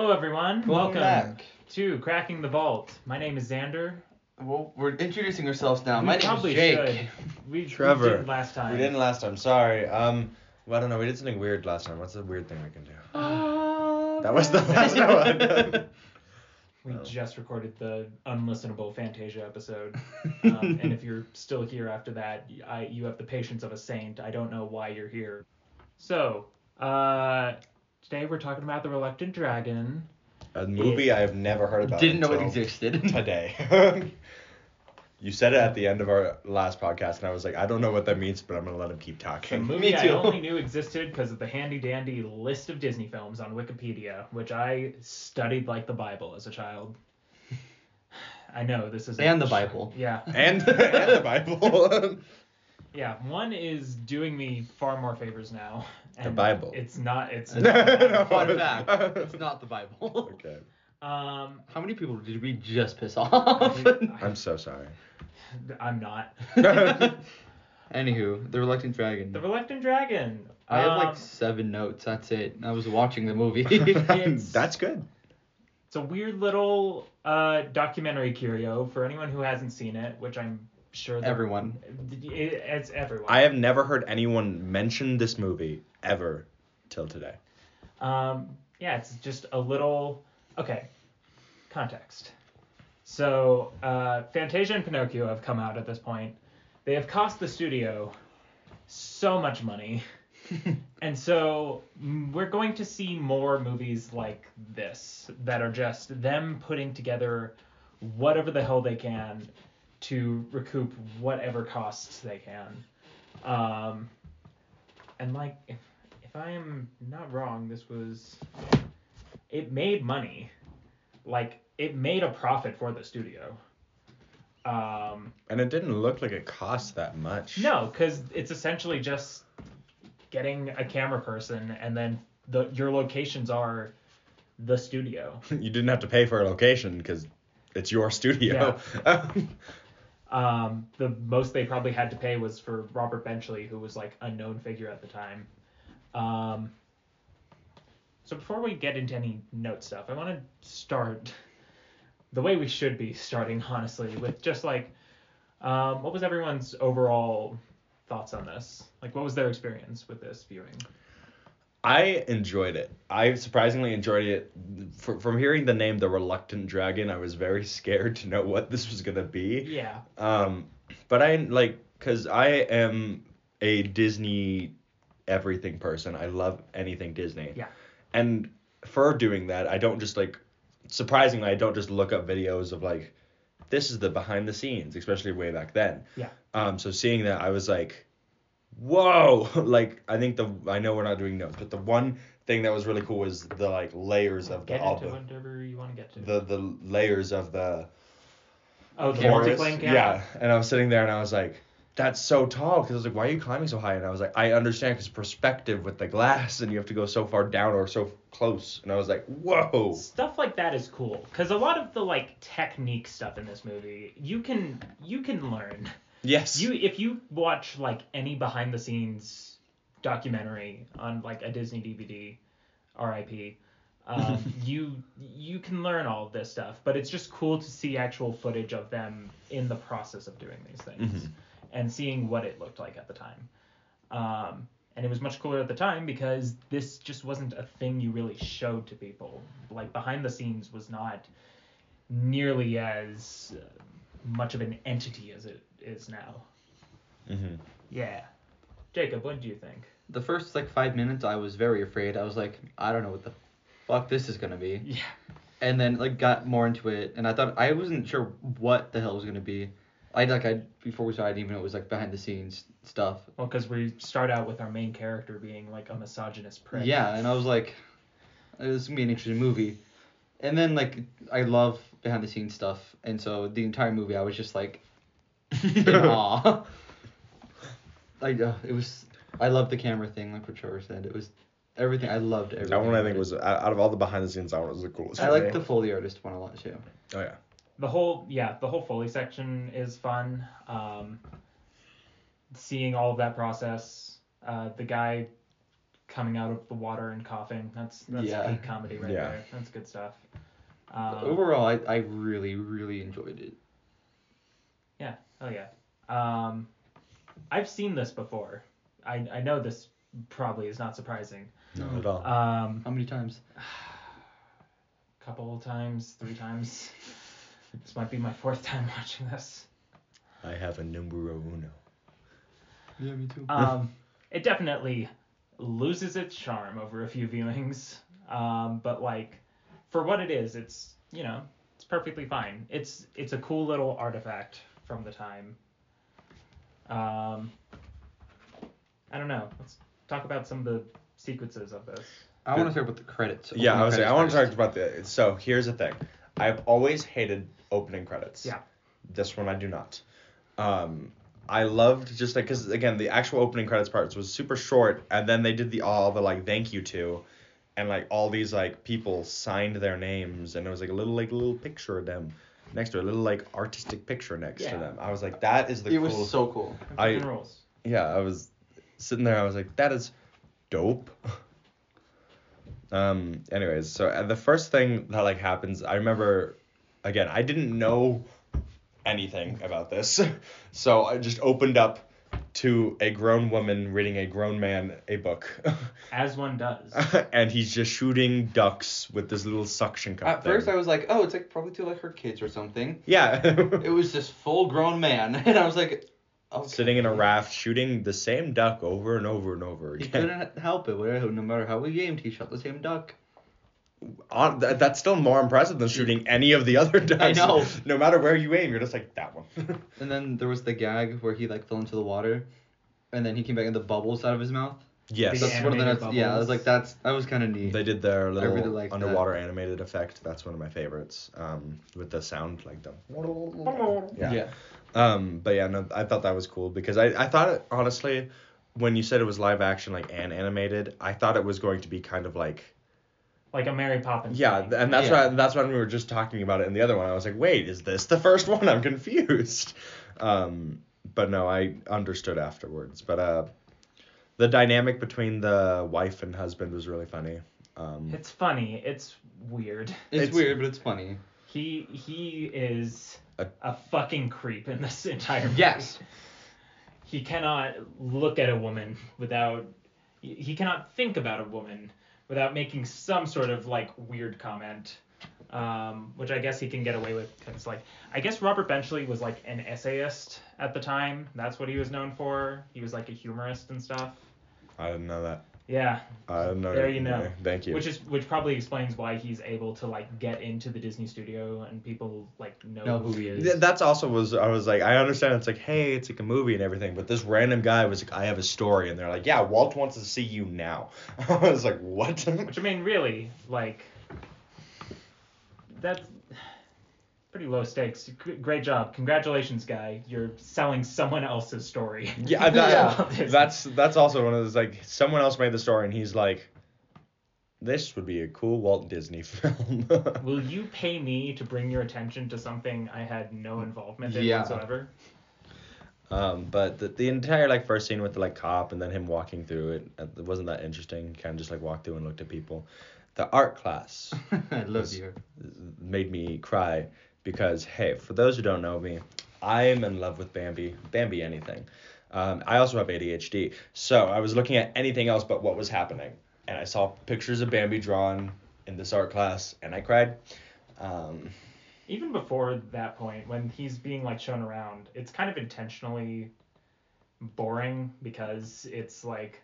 Hello, everyone. Welcome back. to Cracking the Vault. My name is Xander. Well, we're introducing ourselves now. we My name is Jake. should. We, Trevor. We did last time. We didn't last time. Sorry. Um, well, I don't know. We did something weird last time. What's a weird thing we can do? That was the last one. We Oh. just recorded the unlistenable Fantasia episode. Um, and if you're still here after that, I, you have the patience of a saint. I don't know why you're here. So, uh, today we're talking about The Reluctant Dragon. A movie I have never heard about. Didn't know it existed. Today. you said it at the end of our last podcast, and I was like, I don't know what that means, but I'm gonna let him keep A talking. movie I too. only knew existed because of the handy dandy list of Disney films on Wikipedia, which I studied like the Bible as a child. I know this is And the Bible. Yeah, And, and the Bible. yeah. One is doing me far more favors now. The Bible. It's not. It's No, no. Fun fact. It's not the Bible. okay. Um, How many people did we just piss off? I'm so sorry. I'm not. Anywho, the Reluctant Dragon. The Reluctant Dragon. I have Um, like seven notes. That's it. I was watching the movie. That's good. It's a weird little uh, documentary curio for anyone who hasn't seen it, which I'm sure Everyone. It, it's everyone. I have never heard anyone mention this movie ever till today. Um, yeah, it's just a little. Okay, context. So, uh, Fantasia and Pinocchio have come out at this point. They have cost the studio so much money. and so we're going to see more movies like this that are just them putting together whatever the hell they can to recoup whatever costs they can. Um, and like, if I am not wrong, this was it made money. Like it made a profit for the studio. Um, And it didn't look like it cost that much. no, because it's essentially just getting a camera person, and then the your locations are the studio. You didn't have to pay for a location because it's your studio. Yeah. Um, the most they probably had to pay was for Robert Benchley, who was like a known figure at the time. Um, so before we get into any note stuff, I want to start the way we should be starting, honestly, with just like, um, what was everyone's overall thoughts on this? Like, what was their experience with this viewing? I enjoyed it. I surprisingly enjoyed it. Fr from hearing the name The Reluctant Dragon, I was very scared to know what this was gonna be. Yeah. Um, but I like because I am a Disney everything person. I love anything Disney. Yeah. And for doing that, I don't just like surprisingly I don't just look up videos of like this is the behind the scenes, especially way back then. Yeah. Um, so seeing that, I was like, whoa! like I think the I know we're not doing notes, but the one thing that was really cool was the like layers of the Get into the, whatever you want to get to. the the layers of the oh, the. Yeah, and I was sitting there and I was like, that's so tall because I was like, why are you climbing so high? And I was like, I understand because perspective with the glass and you have to go so far down or so close. And I was like, whoa. stuff like that is cool because a lot of the like technique stuff in this movie you can you can learn Yes. you if you watch like any behind the scenes documentary on like a disney dvd rip um, you you can learn all of this stuff but it's just cool to see actual footage of them in the process of doing these things Mhm. And seeing what it looked like at the time um, and it was much cooler at the time because this just wasn't a thing you really showed to people. Like behind the scenes was not nearly as uh, much of an entity as it is now. hmm Yeah. Jacob, what do you think? the first like five minutes, I was very afraid. I was like, I don't know what the fuck this is gonna be. Yeah. And then like got more into it, and I thought I wasn't sure what the hell was gonna be. I like I before we started, I didn't even know it was like behind the scenes stuff. Well, because we start out with our main character being like a misogynist prick. Yeah, and I was like, this is gonna be an interesting movie. And then like I love behind the scenes stuff, and so the entire movie I was just like in awe. Like uh, it was, I loved the camera thing, like what Trevor said. It was everything. I loved everything. That one I think was out out of all the behind the scenes, that one was the coolest. I like the Foley artist one a lot too. Oh yeah. The whole yeah, the whole Foley section is fun. Um, seeing all of that process, uh, the guy coming out of the water and coughing. That's that's Yeah. peak comedy right Yeah. there. That's good stuff. Um, Overall, I, I really, really enjoyed it. Yeah. Oh yeah. Um, I've seen this before. I I know this probably is not surprising. Not at all. Um, How many times? A couple times, three times. This might be my fourth time watching this. I have a numero uno. Yeah, me too. Um, it definitely loses its charm over a few viewings. Um, but like, for what it is, it's you know, it's perfectly fine. It's it's a cool little artifact from the time. Um, I don't know. Let's talk about some of the sequences of this. I want to talk about the credits. Yeah, I was like, I want to talk about the. So here's the thing, I've always hated opening credits. Yeah. This one I do not. Um, I loved just like because again the actual opening credits parts was super short, and then they did the all the like thank you to, and like all these like people signed their names, and it was like a little like little picture of them next to it, a little like artistic picture next Yeah. to them. I was like, that is the It cool. was so cool. I- yeah, I was sitting there. I was like, that is dope. um. Anyways, so uh, the first thing that like happens, I remember, again, I didn't know anything about this, so I just opened up to a grown woman reading a grown man a book, As one does. and he's just shooting ducks with this little suction cup. At first, I was like, oh, it's like probably to like her kids or something. yeah. It was this full grown man, and I was like, okay. Sitting in a raft, shooting the same duck over and over and over He again. couldn't help it. Whatever, no matter how he aimed, he shot the same duck. on th- that's still more impressive than shooting any of the other ducks. I know. No matter where you aim, you're just like that one. And then there was the gag where he like fell into the water, and then he came back and the bubbles out of his mouth. yes. Big That's one of the nuts. Yeah, I was like, that's that was kind of neat. They did their little really liked that. underwater animated effect. That's one of my favorites. Um, with the sound like the. Yeah. yeah. Um, but yeah, no, I thought that was cool because I, I thought it, honestly, when you said it was live action like and animated, I thought it was going to be kind of like Like a Mary Poppins. yeah, thing. and that's Yeah. why that's when we were just talking about it in the other one. I was like, wait, is this the first one? I'm confused. Um, but no, I understood afterwards. But uh, the dynamic between the wife and husband was really funny. Um, It's funny. It's weird. It's, It's- weird, but it's funny. He he is A- a, fucking creep in this entire movie. Yes. He cannot look at a woman without he cannot think about a woman without making some sort of like weird comment. Um, which I guess he can get away with because like I guess Robert Benchley was like an essayist at the time. That's what he was known for. He was like a humorist and stuff. I didn't know that. Yeah, I didn't know. There you know. Thank you. which is which probably explains why he's able to like get into the Disney studio and people like know, Know who who he he is. Th- That's also was I was like I understand it's like hey it's like a movie and everything but this random guy was like I have a story and they're like yeah Walt wants to see you now I was like what Which I mean, really, like that's pretty low stakes. Great job, congratulations, guy. You're selling someone else's story. yeah, that, Yeah. that's that's also one of those like someone else made the story and he's like this would be a cool Walt Disney film Will you pay me to bring your attention to something I had no involvement in Yeah. whatsoever? um but the, the entire like first scene with the like cop and then him walking through it uh, it wasn't that interesting kind of just like walked through and looked at people the art class I love you. made me cry because hey, for those who don't know me, I'm in love with Bambi. Bambi anything. Um, I also have ADHD, so I was looking at anything else but what was happening, and I saw pictures of Bambi drawn in this art class, and I cried. Um, Even before that point, when he's being like shown around, it's kind of intentionally boring because it's like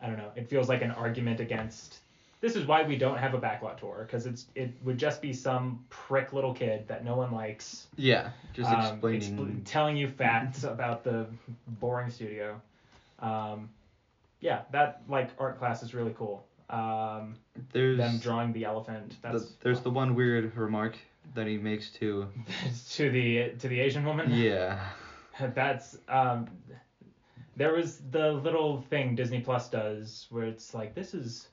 I don't know. It feels like an argument against. This is why we don't have a backlot tour because it's it would just be some prick little kid that no one likes Yeah, just um, explaining. expl- telling you facts about the boring studio. Um, yeah, that like art class is really cool. Um, there's them drawing the elephant. That's the, there's the one weird remark that he makes to. to the to the Asian woman. Yeah. That's um there was the little thing Disney Plus does where it's like this is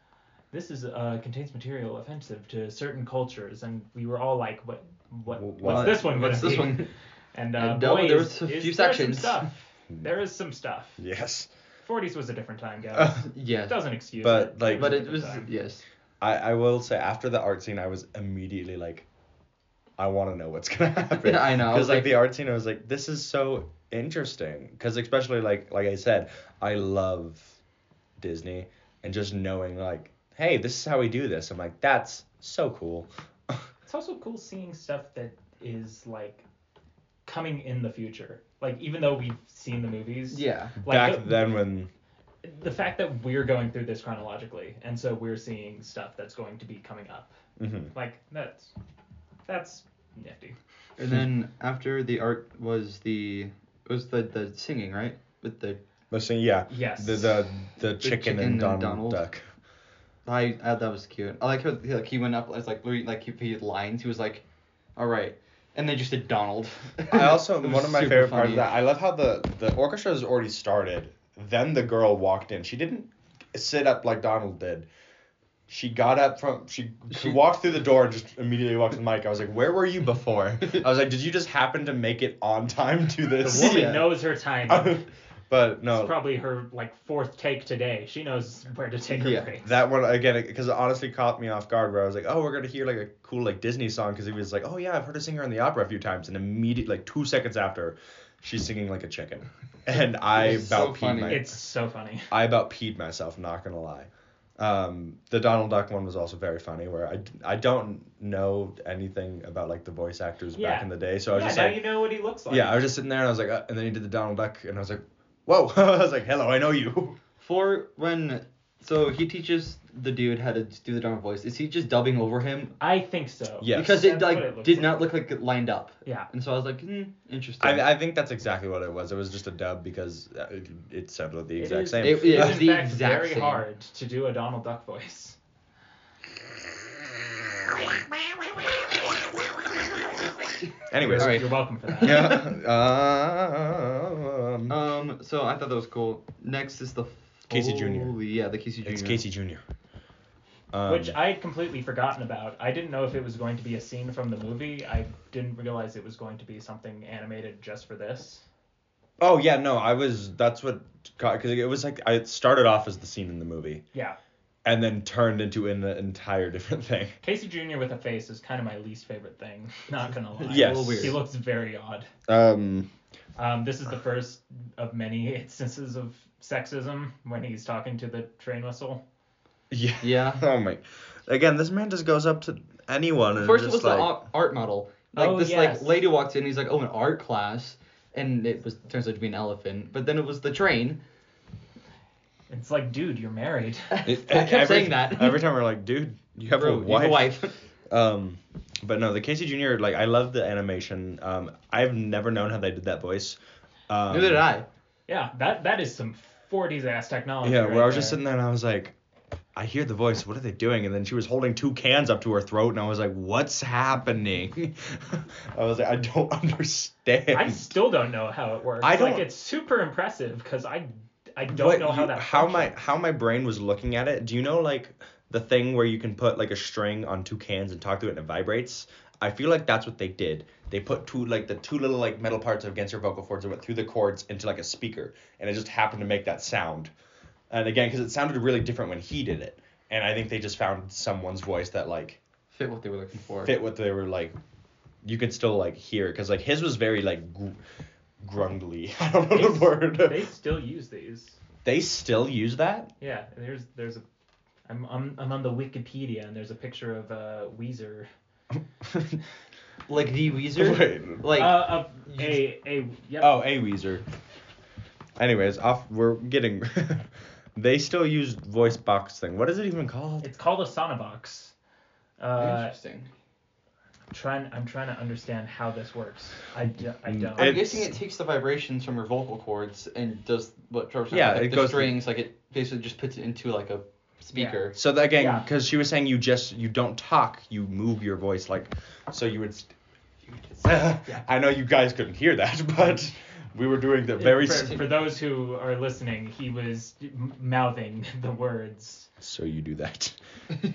this is uh contains material offensive to certain cultures and we were all like what what Wh- what's what? this one What's gonna this be? one? And uh And no, boy, there is- was a is few there sections. Some stuff. There is some stuff. yes. 40s was a different time, guys. Uh, Yeah. It doesn't excuse But, it. like- But it was time. yes. I, I will say after the art scene, I was immediately like, I want to know what's gonna happen. I know, Because like, like- the art scene, I was like, this is so interesting. Because especially like like I said, I love Disney and just knowing like, hey, this is how we do this. I'm like, that's so cool. It's also cool seeing stuff that is like coming in the future. Like even though we've seen the movies, Yeah. like Back the, then when the fact that we're going through this chronologically, and so we're seeing stuff that's going to be coming up. Mm-hmm. Like that's that's nifty. And then after the art was the was the the singing right with the the singing yeah. Yes. The the the chicken, chicken and and Donald, Donald. Duck. I, I that was cute. I like how he, like he went up as like like he, he had lines. He was like, all right, and they just did Donald. I also It one of my super favorite parts of that. I love how the the orchestra has already started. Then the girl walked in. She didn't sit up like Donald did. She got up from she, she She- walked through the door and just immediately walked to the mic. I was like, "Where were you before?" I was like, "Did you just happen to make it on time to this?" The this?" woman Yeah. knows her timing. but no, It's probably her like fourth take today. She knows where to take her Yeah. breaks. that one again because it honestly caught me off guard. Where I was like, "Oh, we're gonna hear like a cool like Disney song," because he was like, "Oh yeah, I've heard her sing her in the opera a few times," and immediately like two seconds after, she's singing like a chicken, and I It was so about peed funny. my It's so funny. I about peed myself, not gonna lie. Um, the Donald Duck one was also very funny, where I, I don't know anything about like the voice actors Yeah. back in the day, so I was yeah, just now like, you know what he looks like. yeah, I was just sitting there and I was like, uh, and then he did the Donald Duck, and I was like, whoa, I was like, hello, I know you. For when so he teaches the dude how to do the Donald voice. Is he just dubbing over him? I think so. Yes. Because it That's like it did like. not look like it lined up. Yeah. And so I was like, hmm, interesting. I, I think that's exactly what it was. It was just a dub because uh, it, it sounded the exact is- same. It- It Yeah, is the in exact very same. hard to do a Donald Duck voice. Anyways, All right. You're welcome for that. yeah. Um, um. So I thought that was cool. Next is the Casey Jr.. Yeah, the Casey Jr. it's Casey Jr. Um, Which I had completely forgotten about. I didn't know if it was going to be a scene from the movie. I didn't realize it was going to be something animated just for this. Oh yeah, no, I was. That's what because it was like I started off as the scene in the movie, Yeah. and then turned into an entire different thing. Casey Jr. with a face is kind of my least favorite thing. Not gonna lie. Yes. A weird. He looks very odd. Um. Um, this is the first of many instances of sexism when he's talking to the train whistle. Yeah. Yeah. Oh my. Again, this man just goes up to anyone and First it was like. the art, art model. Like Oh, this yes. like lady walks in, he's like, oh, an art class, and it was turns out to be an elephant. But then it was the train. It's like, dude, you're married. It- I kept every- saying that. Every time we're like, dude, you have Bro, a you wife. have a wife. Um, but no, the Casey Jr. Like I love the animation. Um, I've never known how they did that voice. Um, Neither did I. yeah, that that is some 40s ass technology. Yeah, right where I was just sitting there and I was like, I hear the voice. What are they doing? And then she was holding two cans up to her throat, and I was like, What's happening? I was like, I don't understand. I still don't know how it works. I Like don't- it's super impressive because I I don't What know how you- that how my how my brain was looking at it. Do you know like the thing where you can put like a string on two cans and talk to it and it vibrates? I feel like that's what they did. They put two like the two little like metal parts against your vocal cords and went through the cords into like a speaker, and it just happened to make that sound. And again, because it sounded really different when he did it, and I think they just found someone's voice that like Fit what they were looking for. fit what they were like. You could still like hear because like his was very like gr- grundly. I don't know They, the word. they still use these. They still use that. Yeah, and there's there's a I'm I'm, I'm on the Wikipedia and there's a picture of uh, Weezer. Like the Weezer. Wait. Like uh, of a a yep. Oh, a Weezer. Anyways, off. We're getting. they still use voice box thing. What is it even called? It's called a Sonovox. Uh, interesting. trying I'm trying to understand how this works. I, do, I Mm, don't. I'm It's- guessing it takes the vibrations from your vocal cords and does what Trevor said. Yeah, like it the goes- strings. Like it basically just puts it into like a speaker. So that, again, Yeah. because she was saying you just you don't talk, you move your voice like, so you would. St- Yeah. I know you guys couldn't hear that, but we were doing the very. for, s- for those who are listening, he was m- mouthing the words. so you do that.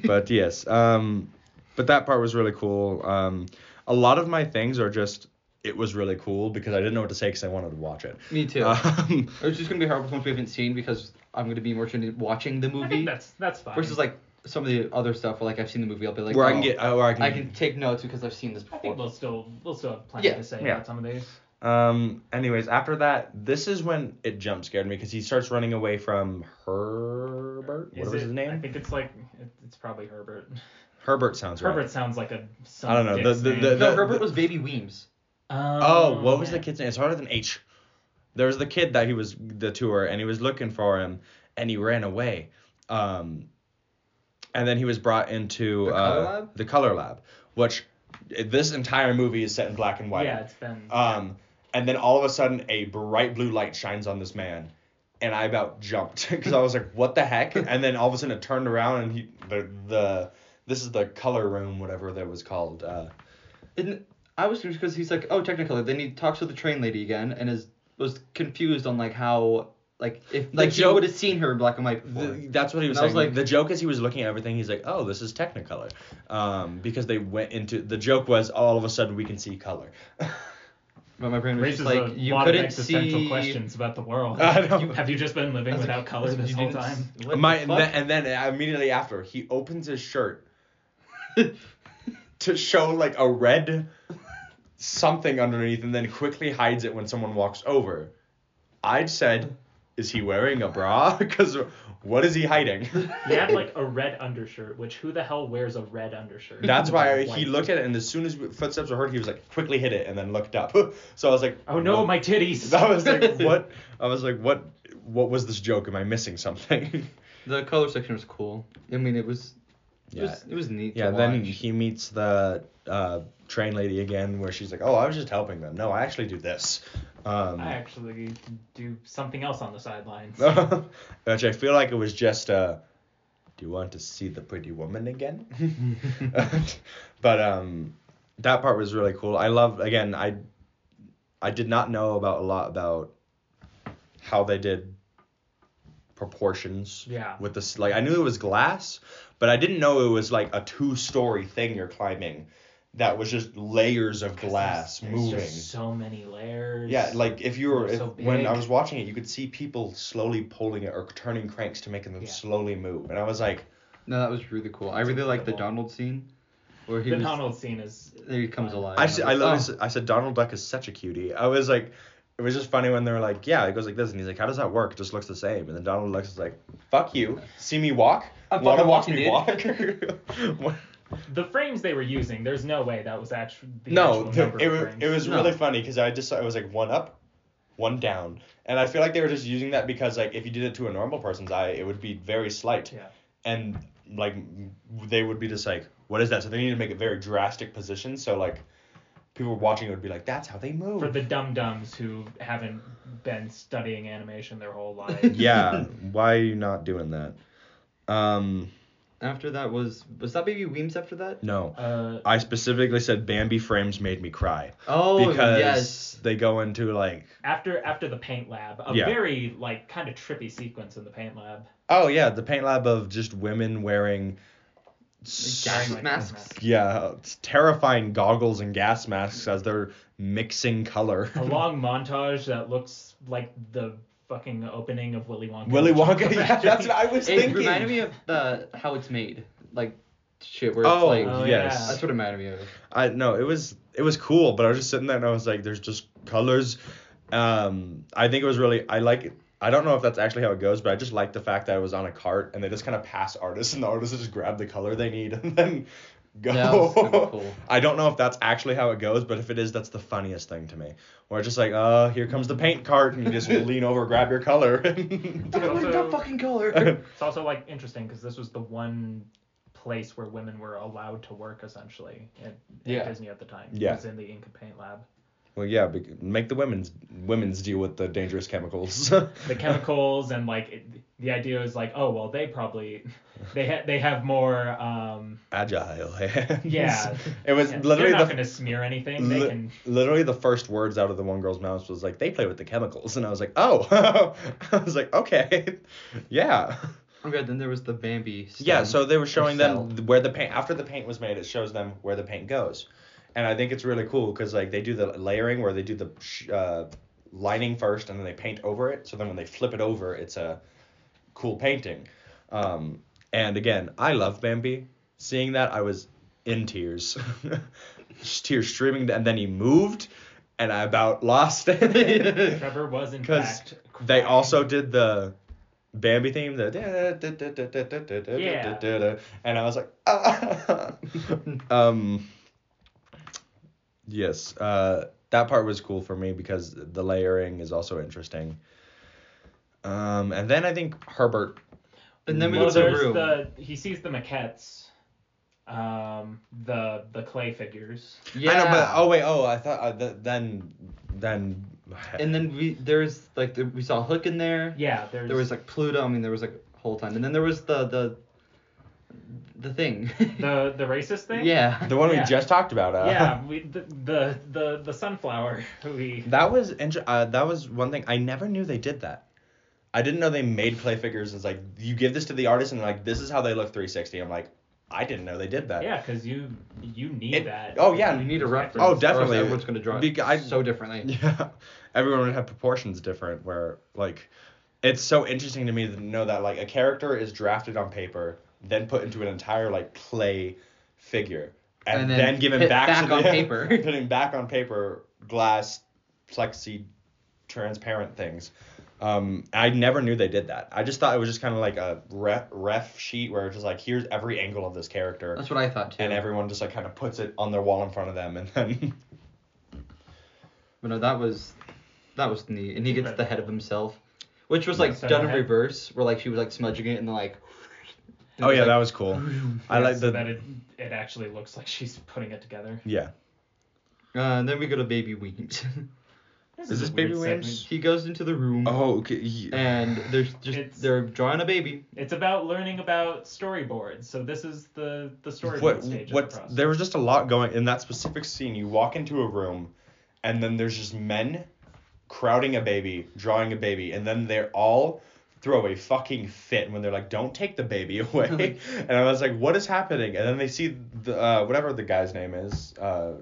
but yes, um, but that part was really cool. Um, a lot of my things are just it was really cool because I didn't know what to say because I wanted to watch it. Me too. Um, it's just gonna be hard with ones we haven't seen because I'm gonna be more interested in watching the I movie think that's that's fine. versus like some of the other stuff. Where like I've seen the movie, I'll be like, where I oh, can get, uh, where I can, I can take notes because I've seen this I think we'll still we'll still have plenty Yeah, to say yeah. about some of these. Um. Anyways, after that, this is when it jump scared me because he starts running away from Herbert. What Is was it- his name? I think it's like it, it's probably Herbert. Herbert sounds right. Herbert sounds like a. Some I don't know, the- dick's the- name. the- no, the- Herbert was Baby Weems. Oh, what was yeah. the kid's name? It's harder than H. There was the kid that he was the tour, and he was looking for him, and he ran away. Um, and then he was brought into The uh, color lab? the color lab, which this entire movie is set in black and white. Yeah, it's been. Um, and then all of a sudden, a bright blue light shines on this man, and I about jumped because I was like, "What the heck?" And then all of a sudden, it turned around, and he the the this is the color room, whatever that was called. Uh, And I was confused because he's like, oh, Technicolor. Then he talks to the train lady again and is was confused on like how like if like he joke- would have seen her in black and white before. The, that's what he was And I was like- the joke is he was looking at everything. He's like, "Oh, this is Technicolor," um, because they went into the joke was all of a sudden we can see color. but my brain was raises just like a you lot of couldn't existential see. questions about the world. I know. You- have you just been living without like, color this whole time? My the and then, and then immediately after he opens his shirt to show like a red something underneath, and then quickly hides it when someone walks over. I'd said, "Is he wearing a bra? Because what is he hiding?" He had like a red undershirt, which who the hell wears a red undershirt? That's why he looked at it, and as soon as footsteps were heard, he was like quickly hit it and then looked up. So I was like, Oh no, my titties. I was like, what? I was like, what? What was this joke? Am I missing something? The color section was cool. I mean, it was. It Yeah. was, it was neat. yeah. To Then he meets the uh, train lady again, where she's like, oh, I was just helping them. No, I actually do this. Um, I actually do something else on the sidelines. which I feel like it was just uh, do you want to see the pretty woman again? but um, that part was really cool. I love again. I I did not know about a lot about how they did proportions Yeah. with this. Like I knew it was glass, but I didn't know it was like a two-story thing you're climbing. That was just layers of glass There's moving. just so many layers. Yeah, like if you were if, so when I was watching it, you could see people slowly pulling it or turning cranks to making them Yeah. slowly move, and I was like, No, that was really cool. I really like the. Donald scene, where he the was. Donald scene is. There he comes alive. I, said, I was literally like, I said Donald Duck is such a cutie. I was like, it was just funny when they were like, yeah, it goes like this, and he's like, how does that work? It just looks the same, and then Donald Duck is like, fuck you, see me walk, wanna watch me dude." walk? What? The frames they were using, there's no way that was actually the no, actual the- number it, of it was No. really funny because I just saw it was like one up, one down, and I feel like they were just using that because like if you did it to a normal person's eye, it would be very slight. Yeah. and like they would be just like, what is that? So they need to make a very drastic position. So like people watching it would be like, that's how they move. For the dum dums who haven't been studying animation their whole life. yeah, why are you not doing that? Um, After that was was that Baby Weems after that? no. Uh, I specifically said Bambi frames made me cry Oh because yes. they go into like, after after the paint lab, a Yeah. very like kind of trippy sequence in the paint lab. oh yeah, the paint lab of just women wearing, Gas like masks. yeah, it's terrifying goggles and gas masks as they're mixing color. A long montage that looks like the fucking opening of Willy Wonka. Willy and Wonka, yeah, that's what I was It thinking. It reminded me of the how it's made, like shit where it's Oh, like. Oh, yes. yeah. That's what it reminded me of. I no, it was it was cool, but I was just sitting there and I was like, there's just colors. Um, I think it was really I like it. I don't know if that's actually how it goes, but I just like the fact that it was on a cart and they just kind of pass artists and the artists just grab the color they need and then go. Yeah, that was cool. I don't know if that's actually how it goes, but if it is, that's the funniest thing to me. Where it's just like, uh, here comes the paint cart, and you just lean over, grab your color. and- I want Also- that fucking color. It's also like interesting because this was the one place where women were allowed to work essentially at, at Yeah. Disney at the time. Yeah. It was in the ink and paint lab. Well, yeah, make the women's women's deal with the dangerous chemicals. The chemicals and like it, the idea is like, oh well, they probably they ha- they have more. Um, Agile hands. Yeah. It was yeah, literally they're not the going to smear anything. They can. literally the first words out of the one girl's mouth was like they play with the chemicals and i was like oh i was like okay yeah Okay, then there was the Bambi. yeah so they were showing them where the paint after the paint was made it shows them where the paint goes and I think it's really cool because like they do the layering where they do the sh- uh, lining first and then they paint over it. So then when they flip it over, it's a cool painting. Um, and again, I love Bambi. Seeing that, I was in tears, tears streaming, and then he moved, and I about lost it. Trevor was in Because fact. they also did the Bambi theme, the Yeah. and I was like, ah. um, yes, uh, that part was cool for me because the layering is also interesting. Um, and then I think Herbert. And then we Well, go to the room. the he sees the maquettes, um, the the clay figures. Yeah. I know, but oh wait, oh I thought uh, th- then then. And then we there's like the, we saw Hook in there. Yeah, there's There was like Pluto. I mean, there was like whole time, And then there was the the the thing. the the racist thing. yeah. the one Yeah. we just talked about. Uh, yeah, we the the the, the sunflower we That was inter- uh, that was one thing I never knew they did that. I didn't know they made clay figures. It's like you give this to the artist and like this is how they look 360. I'm like, I didn't know they did that. yeah, because you you need It- that. oh, yeah, You need a reference. Oh, or definitely. Everyone's gonna draw it I- so differently. Yeah. Everyone would have proportions different. Where like, it's so interesting to me to know that like a character is drafted on paper, then put into an entire like clay figure, and, And then, then given put back, back to on the, paper. putting back on paper glass, plexi, transparent things. Um, I never knew they did that. I just thought it was just kind of like a ref, ref sheet where it's just like here's every angle of this character, That's what I thought too. and everyone just like kind of puts it on their wall in front of them, and then But no, that was that was neat. And he gets the head of himself, which was like done in head- reverse, where like she was like smudging it and then like. It oh yeah, like- that was cool. I Yeah, like so the that it it actually looks like she's putting it together. yeah. Uh, and then we go to Baby Weems. This Is a this weird Baby segment. Weems? he goes into the room. Oh, okay. ye- And there's just It's- they're drawing a baby. It's about learning about storyboards. So this is the the storyboard what stage what the there was just a lot going in that specific scene. You walk into a room, and then there's just men crowding a baby, drawing a baby, and then they're all throw a fucking fit when they're like, "Don't take the baby away," and I was like, "What is happening?" And then they see the uh, whatever the guy's name is. Uh,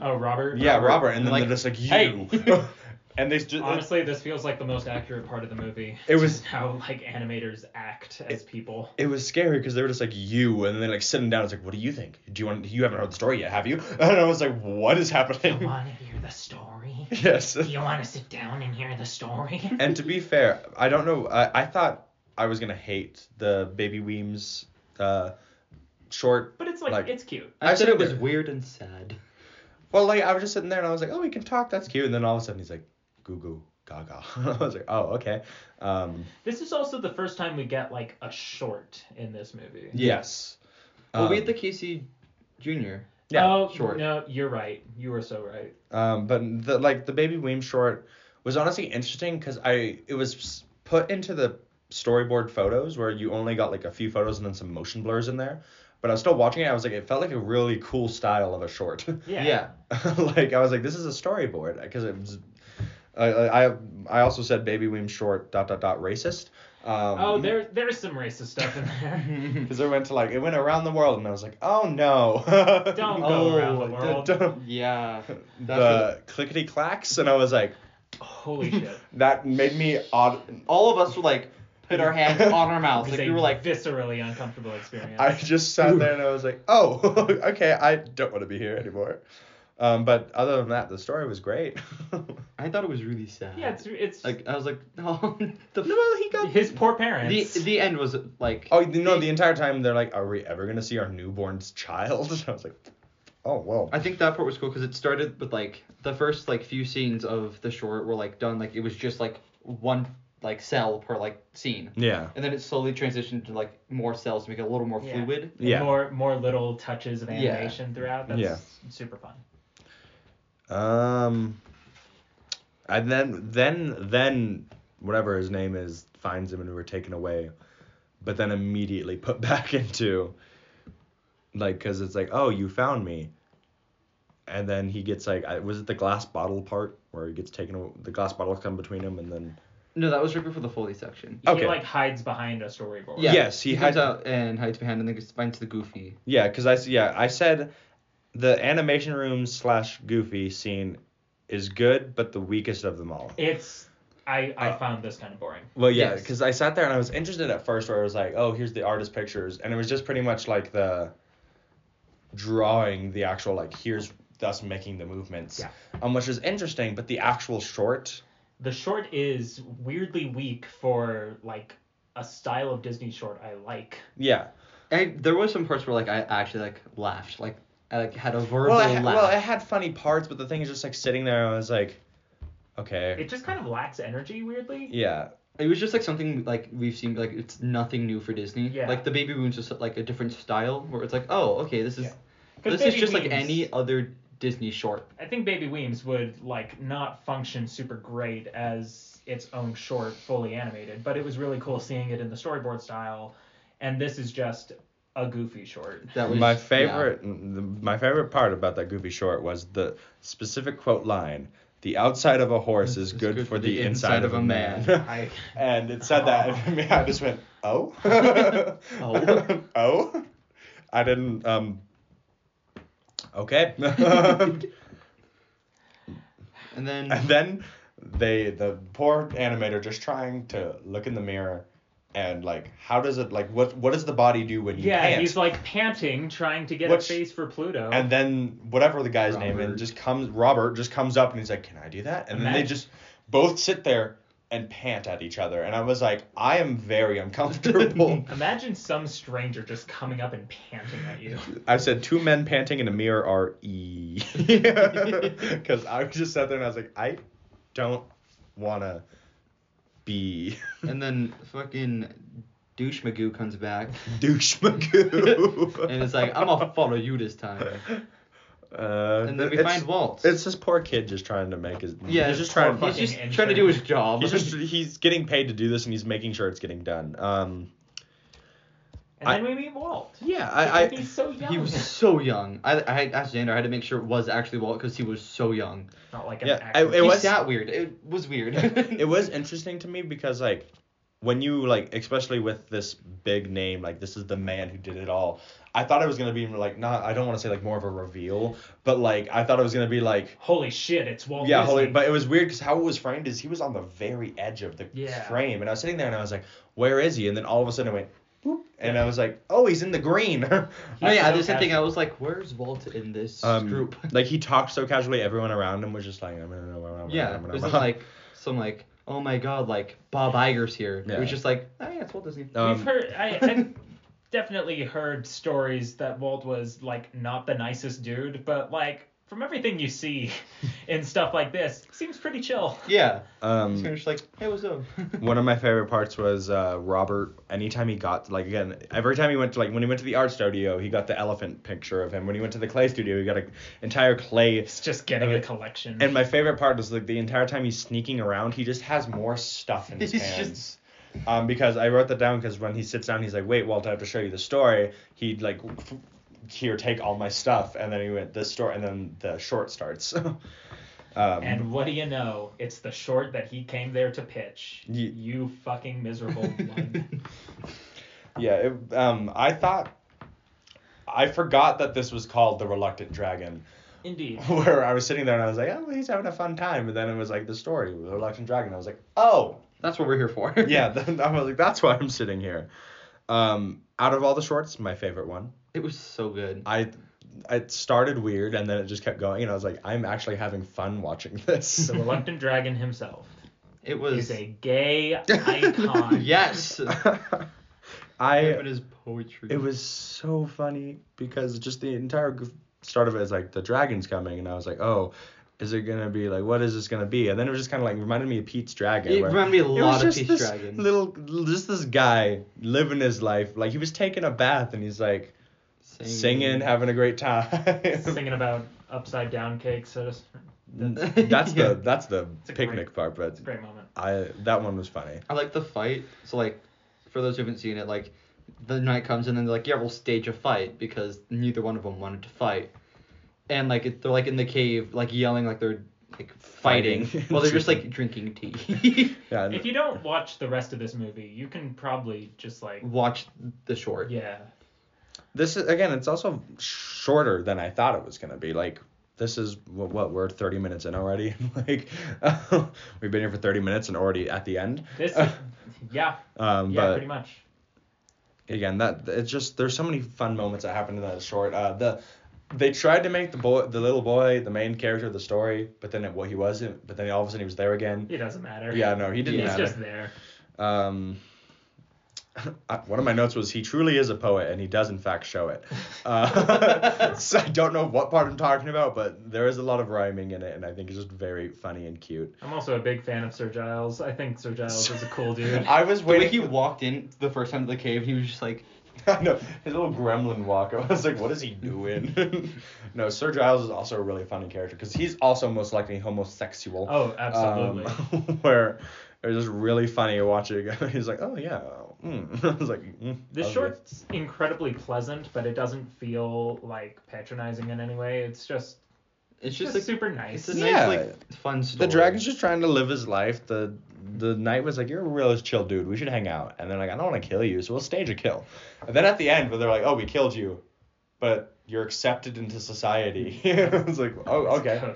Oh, Robert. yeah, Robert, Robert, and and then like, they're just like you, "Hey." and they just Honestly, this feels like the most accurate part of the movie. It was- Just how like animators act as people. it was scary because they were just like you, and then like sitting down. It's like, what do you think? Do you want? You haven't heard the story yet, have you? And I was like, what is happening? want to hear the story? yes. Do you want to sit down and hear the story? And to be fair, I don't know. I, I thought I was gonna hate the Baby Weems uh, short. but it's like, Like- it's cute. I, I said said it was there- weird and sad. Well, like I was just sitting there and I was like, oh, we can talk. That's cute. And then all of a sudden he's like, goo goo gaga. I was like, oh, okay. Um, This is also the first time we get like a short in this movie. yes. Well, we Um, had the Casey Jr. Yeah, oh, short. No, you're right. You were so right. Um, but the like the Baby Weems short was honestly interesting because I it was put into the storyboard photos where you only got like a few photos and then some motion blurs in there. But I was still watching it. I was like, it felt like a really cool style of a short. Yeah. Yeah. like I was like, this is a storyboard because it was. I, I I also said Baby Weems short dot dot dot racist. Um, Oh, there there's some racist stuff in there. Because it went to like it went around the world and I was like, oh no. Don't go around the the- world. the, Yeah. the clickety clacks and I was like, Holy shit. that made me odd. All of us were like, put our hands on our mouths. It Like we were like, viscerally uncomfortable experience. I just sat there and I was like, oh, okay, I don't want to be here anymore. Um, but other than that, the story was great. I thought it was really sad. yeah, it's it's Like I was like, oh, the well, he got his poor parents. the the end was like. Oh, you know, the entire time they're like, "Are we ever gonna see our newborn's child?" I was like, "Oh well." I think that part was cool because it started with like the first like few scenes of the short were like done like it was just like one like cell per like scene, Yeah. and then it slowly transitioned to like more cells to make it a little more Yeah. fluid. And Yeah. More more little touches of Yeah. animation throughout. That's Yeah. super fun. Um. And then then then whatever his name is finds him and we're taken away, but then immediately put back into. Like, cause it's like, oh, you found me. And then he gets like, I, was it the glass bottle part where he gets taken? aw- The glass bottles come between him, and then No, that was right before the Foley section. He Okay. like hides behind a storyboard. Yeah, Yes, he he comes out and hides behind and then gets finds the Goofy. Yeah, because I s- yeah I said the animation room slash Goofy scene is good, but the weakest of them all. It's I I Uh, found this kind of boring. Well, yeah, Yes. because I sat there and I was interested at first, where I was like, oh, here's the artist pictures, and it was just pretty much like the drawing the actual like here's us making the movements, Yeah. um, which is interesting, but the actual short, The short is weirdly weak for like a style of Disney short I like. yeah. I, there was some parts where like I actually like laughed, like I like had a verbal Well, it, ha- laugh. well, it had funny parts, but the thing is just like sitting there, I was like, okay, It just kind of lacks energy weirdly. yeah, It was just like something like we've seen like it's nothing new for Disney. Yeah. Like the Baby Moon's just like a different style where it's like, oh, okay, this is Yeah. 'Cause this is Baby just like any other Disney short. I think Baby Weems would like not function super great as its own short fully animated, but it was really cool seeing it in the storyboard style. And this is just a goofy short. That was my yeah. favorite, the, my favorite part about that Goofy short was the specific quote line: "The outside of a horse is good, for the, inside, of a man." I and it said that, and for me, I just went, "Oh, Oh. oh." I didn't. Um. Okay. And then and then they, the poor animator, just trying to look in the mirror, and like, how does it like what what does the body do when you yeah, pant? he's like panting, trying to get Which- a face for Pluto. And then whatever the guy's name Robert. is just comes Robert just comes up and he's like, Can I do that? And then they just both sit there and pant at each other. And I was like, I am very uncomfortable. Imagine some stranger just coming up and panting at you. I said two men panting in a mirror are E. Because I just sat there and I was like, I don't wanna be and then fucking douche Magoo comes back douche Magoo. and it's like I'm gonna follow you this time. Uh, And then we find Walt. It's this poor kid just trying to make his. yeah, he's just trying. He's just intern. trying to do his job. He's just he's getting paid to do this, and he's making sure it's getting done. Um, And I- then we meet Walt. yeah, I, I he's so young. he was so young. I I asked Xander. I had to make sure it was actually Walt because he was so young. not like an Yeah, actor. I- it he was- sat weird. It was weird. it was interesting to me because like when you like especially with this big name like this is the man who did it all i thought it was gonna be like not i don't want to say like more of a reveal but like i thought it was gonna be like Holy shit, it's Walt yeah Disney. holy, but it was weird because how it was framed is he was on the very edge of the Yeah. frame and i was sitting there and i was like where is he and then all of a sudden it went boop, and i was like oh he's in the green no, yeah, so the same thing. I was like, "Where's Walt in this um, group?" like he talked so casually everyone around him was just like I'm gonna know yeah, it wasn't like some like, "Oh my God," like Bob Iger's here. It was just like, "Oh yeah, it's Walt Disney." Um, We've heard. I, I've definitely heard stories that Walt was like not the nicest dude, but like from everything you see in stuff like this, seems pretty chill. yeah, um it's kind of just like, "Hey, what's up?" One of my favorite parts was uh, Robert. Anytime he got like again, every time he went to like when he went to the art studio, he got the elephant picture of him. When he went to the clay studio, he got an entire clay. It's just getting a collection. And my favorite part was like the entire time he's sneaking around, he just has more stuff in his He's hands. just- Um, because I wrote that down because when he sits down, he's like, "Wait, Walt, I have to show you the story." He'd like, f- "Here, take all my stuff," and then he went this story, and then the short starts. um, And what do you know? It's the short that he came there to pitch. Ye- you fucking miserable lug. Yeah, it, um, I thought I forgot that this was called the Reluctant Dragon. Indeed. Where I was sitting there and I was like, oh, he's having a fun time, and then it was like the story, the Reluctant Dragon. I was like, oh, That's what we're here for. yeah. Then I was like, that's why I'm sitting here. Um, out of all the shorts, my favorite one. it was so good. I it started weird and then it just kept going, and I was like, I'm actually having fun watching this. The reluctant dragon himself It was. is a gay icon. yes. I Him and his poetry. It was so funny because just the entire start of it is like the dragon's coming, and I was like, oh, is it gonna be like what is this gonna be? And then it was just kind of like reminded me of Pete's Dragon. It reminded me a it was lot of just Pete's this Dragon. Little, just this guy living his life like he was taking a bath and he's like singing, having a great time. Singing about upside down cakes. So just, that's Yeah. the that's the It's picnic great- part, but it's a great moment. I that one was funny. I like the fight. So like, for those who haven't seen it, like, the knight comes and then they're like, yeah, we'll stage a fight because neither one of them wanted to fight, and like it, they're like in the cave, like yelling like they're like fighting. Fighting. well, they're just like drinking tea. Yeah, If you don't watch the rest of this movie, you can probably just like Watch the short. yeah. this is again, it's also shorter than I thought it was gonna be. Like this is what, what we're 30 minutes in already. like we've been here for 30 minutes and already at the end. This, yeah, Um, yeah, but pretty much. again, that it's just there's so many fun moments that happen in that short. Uh, the they tried to make the boy, the little boy, the main character of the story, but then it, well, he wasn't. But then all of a sudden he was there again. It doesn't matter. Yeah, no, he didn't He's matter. just there. Um, I- one of my notes was he truly is a poet and he does in fact show it. Uh, so I don't know what part I'm talking about, but there is a lot of rhyming in it, and I think it's just very funny and cute. I'm also a big fan of Sir Giles. I think Sir Giles is a cool dude. I was The way he walked in the first time to the cave, he was just like, I know his little gremlin walk. I was like, what is he doing? no, Sir Giles is also a really funny character because he's also most likely homosexual. Oh, absolutely. Um, where it was just really funny watching. He's like, oh yeah. Mm. I was like, mm, This short's incredibly pleasant, but it doesn't feel like patronizing in any way. It's just it's just, just like, super nice. it's a Yeah. nice, like, fun story. The dragon's just trying to live his life. The the knight was like, "You're a real chill dude. We should hang out." And they're like, "I don't want to kill you, so we'll stage a kill." And then at the end, when they're like, "Oh, we killed you, but you're accepted into society," it's like, "Oh, okay."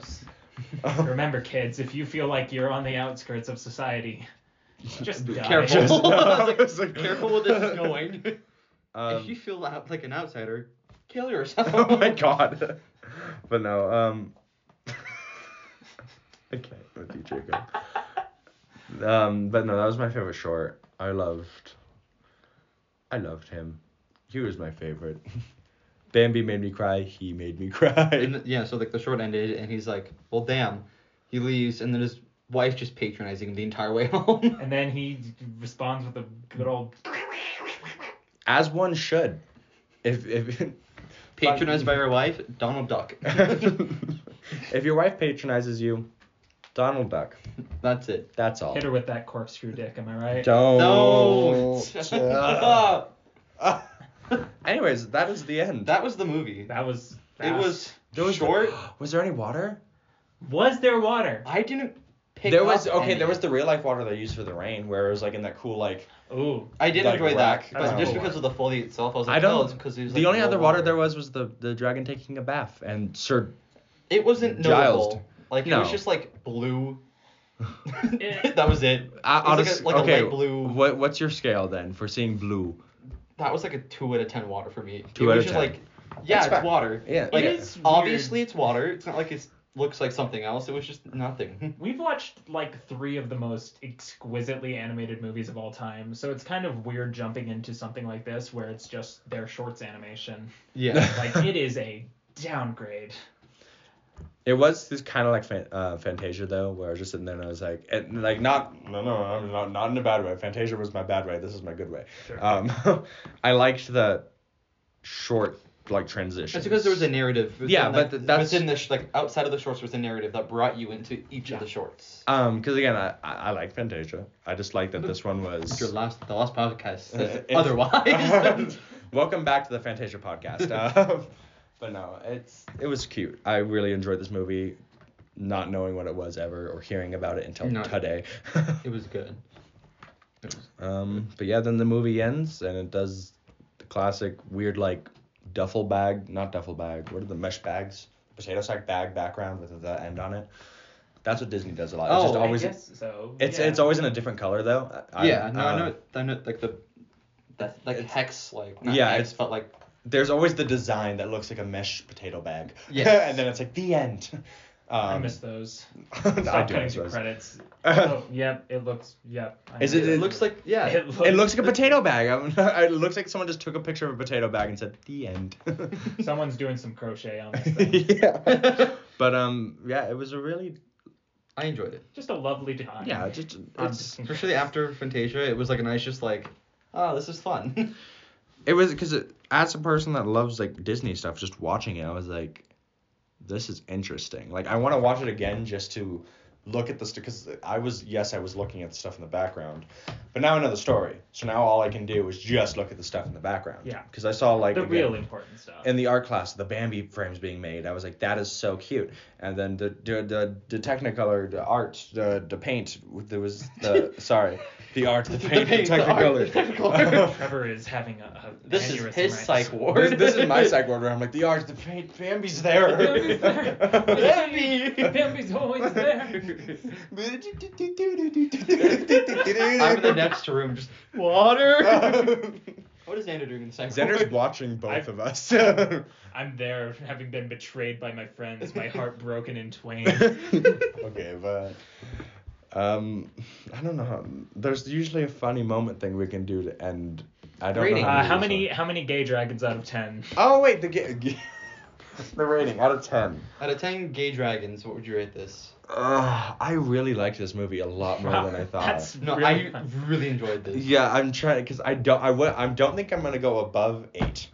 Remember, kids, if you feel like you're on the outskirts of society, just die. Careful. Just- no, it's like- Careful with this is going. Um, if you feel like an outsider, kill yourself. oh my god. But no, um I can't with you, Jacob. Um, but no, that was my favorite short. I loved I loved him. He was my favorite. Bambi made me cry, he made me cry. And yeah, so like the short ended, and he's like, "Well, damn." He leaves, and then his wife just patronizing him the entire way home. And then he responds with a good old. As one should. If if Patronized by your wife, Donald Duck. if your wife patronizes you, Donald Duck. That's it. That's all. Hit her with that corkscrew dick, am I right? Don't. No. Anyways, that is the end. that was the movie. That was. It was There was short. Was there any water? Was there water? I didn't pick there was up okay. any. There was the real life water they used for the rain, where it was like in that cool like. Ooh. I did like, enjoy rack. that, but just because of the foley itself, I was I like, oh, don't- oh, it's because it was the like, only other water there was was the the dragon taking a bath and Sir. It wasn't Giles. notable. Like it was just like blue. That was it. I, It was honest- like a, like okay, a light blue. What what's your scale then for seeing blue? That was like a two out of ten water for me. Two it out was of just 10. like, yeah, That's it's water. Yeah. Like It is obviously weird. it's water. It's not like it looks like something else. It was just nothing. We've watched like three of the most exquisitely animated movies of all time, so it's kind of weird jumping into something like this where it's just their shorts animation. yeah. Like it is a downgrade. It was this kind of like uh, Fantasia though, where I was just sitting there and I was like, and, like not no no I'm not not in a bad way. Fantasia was my bad way. This is my good way. Sure. Um, I liked the short like transition. It's because there was a narrative. Within, Yeah, like, but that's- within the sh- like outside of the shorts was a narrative that brought you into each Yeah. of the shorts. Um, because again, I, I I like Fantasia. I just like that this one was. Your last the last podcast says If- otherwise. Welcome back to the Fantasia podcast. Uh, but no, it's it was cute. I really enjoyed this movie, not knowing what it was ever or hearing about it until No. today. it was good. It was, um, but yeah, then the movie ends and it does the classic weird like duffel bag, not duffel bag. What are the mesh bags? Potato sack bag background with the end on it. That's what Disney does a lot. It's just Oh, always I guess so. it's yeah. it's always in a different color though. I- yeah, no, I know. Um, I know like the that like It's- hex like not yeah, hex, it's- but like there's always the design that looks like a mesh potato bag. Yes. and then it's like the end. Um, I miss those. I Stop do cutting miss those. credits. oh, yep, it looks. Yep. I Is know. it- it looks like yeah. It looks, It looks like a potato bag. I'm, it looks like someone just took a picture of a potato bag and said the end. Someone's doing some crochet on this thing. yeah. But um, yeah, it was a really I enjoyed it. Just a lovely time. yeah, just it's just- Especially after Fantasia, it was like a nice just like, oh, this is fun. it was because as a person that loves like Disney stuff, just watching it, I was like, this is interesting. Like I want to watch it again just to look at the stuff because I was yes I was looking at the stuff in the background, but now I know the story. So now all I can do is just look at the stuff in the background. Yeah. Because I saw like the again, real important stuff. in the art class the Bambi frames being made. I was like that is so cute. And then the the the, the Technicolor the art the the paint there was the sorry the art the paint the, paint, the art, Technicolor. the Technicolor. Trevor is having a, a This is aneurysm his right psych ward. this, this is my psych ward where I'm like the art the paint Bambi's there. Bambi's there. Bambi. Bambi's always there. I'm in the next room, just water. what is Xander doing in the psych Xander's ward? watching both I've- of us. I'm there, having been betrayed by my friends, my heart broken in twain. okay, but um, I don't know. There's usually a funny moment thing we can do to end. I don't Rating. know. Uh, to how do this many one. how many gay dragons out of ten? Oh wait, the ga- ga- the rating out of ten. Out of 10 gay dragons, what would you rate this? Uh, I really liked this movie a lot more than I thought. That's No, really I fun. really enjoyed this. Yeah, I'm trying because I don't. I would. I don't think I'm gonna go above eight,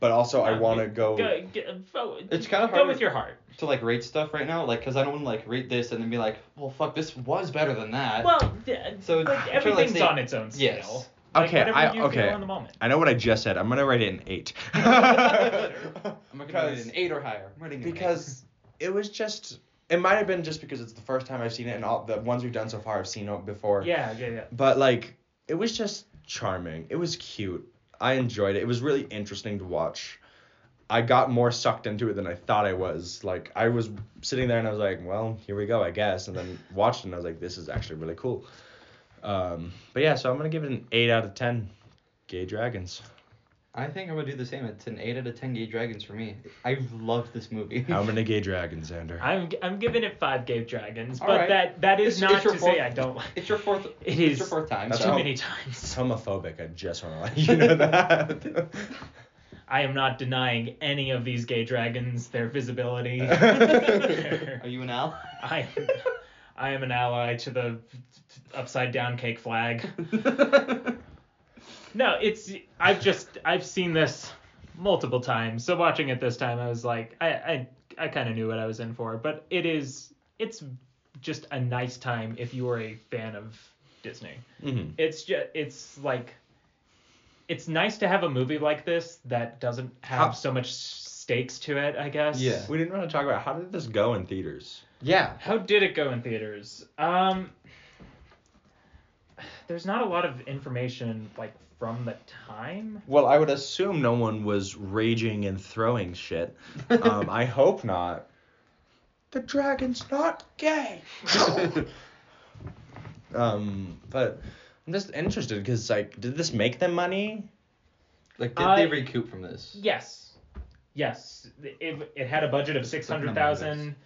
but also I want to go. go- go- vote- It's kinda Go with your heart. To like rate stuff right now, like, cause I don't want to like rate this and then be like, well, fuck, this was better than that. Well, yeah, So, like, I'm to, like, everything's say- on its own scale. Yes. Like, Okay, whatever I- you okay. Feel in the moment. I know what I just said. I'm gonna write it an eight. I'm not gonna rate Because- it an eight or higher. I'm rating it an eight. because it was just it might have been just because it's the first time I've seen it and all the ones we've done so far I've seen it before. Yeah, yeah, yeah. But like it was just charming. It was cute. I enjoyed it. It was really interesting to watch. I got more sucked into it than I thought I was. Like I was sitting there and I was like, well, here we go, I guess. And then watched it and I was like, this is actually really cool. Um, but yeah, so I'm gonna give it an eight out of ten. Gay dragons. I think I'm gonna do the same. It's an eight out of ten gay dragons for me. I loved this movie. How many gay dragons, Xander? I'm I'm giving it five gay dragons, All but right. that that is It's- not it's your to fourth- say I don't like. It's your fourth. It it's your fourth time. That's too so. how- many times. homophobic. I just want to let you know that. I am not denying any of these gay dragons their visibility. Are you an al? I am, I am an ally to the upside down cake flag. No, it's I've just I've seen this multiple times. So watching it this time, I was like, I I, I kind of knew what I was in for. But it is it's just a nice time if you are a fan of Disney. hmm It's just it's like it's nice to have a movie like this that doesn't have How- so much stakes to it. I guess. Yeah. We didn't want to talk about how did this go in theaters. yeah. How did it go in theaters? Um, there's not a lot of information like from the time. Well, I would assume no one was raging and throwing shit. Um, I hope not. The dragon's not gay. um, but I'm just interested because like, did this make them money? Like, did I- they recoup from this? Yes, yes. It, it had a budget of six hundred thousand.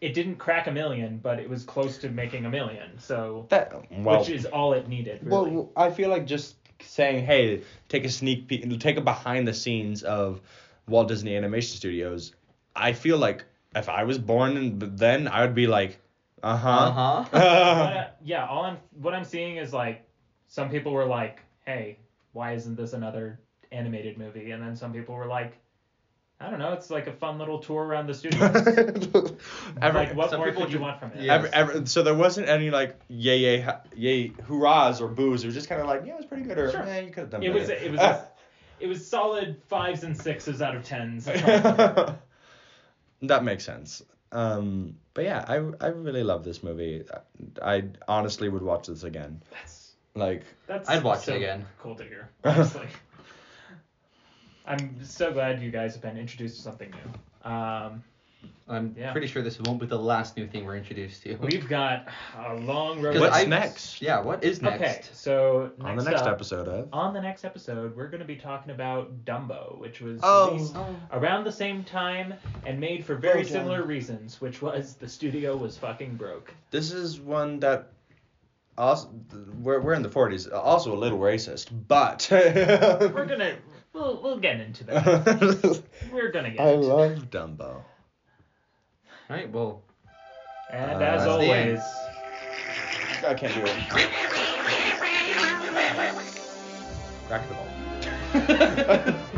It didn't crack a million, but it was close to making a million. So, That well, which is all it needed. Really. well, I feel like just saying, hey, take a sneak peek, take a behind the scenes of Walt Disney Animation Studios. I feel like if I was born then, I would be like, uh huh. Uh-huh. Uh, yeah, all I'm what I'm seeing is like some people were like, "Hey, why isn't this another animated movie?" And then some people were like, "I don't know, it's like a fun little tour around the studio. Every- like, what more people could you ju- want from it? Yeah. Every, every, so there wasn't any like yay yay ha- yay hurrahs or boos. It was just kind of like yeah, it was pretty good or Sure. eh, you could have done It was better. it was a, it was solid fives and sixes out of tens. that makes sense. Um, but yeah, I I really love this movie. I, I honestly would watch this again. That's Like that's I'd watch it so again. Cool to hear. Honestly. I'm so glad you guys have been introduced to something new. Um, I'm Yeah. pretty sure this won't be the last new thing we're introduced to. we've got a long road. 'Cause What's I've- next? Yeah, what is next? Okay, so on the next up, episode of On the next episode, we're going to be talking about Dumbo, which was Oh. released Oh. around the same time and made for very Oh, similar reasons, which was the studio was fucking broke. this is one that also we're we're in the 40s, also a little racist, but We're gonna we'll we'll get into that. We're gonna get I into love Dumbo. All right, well. And Uh, as always. I can't do it. Crack the ball.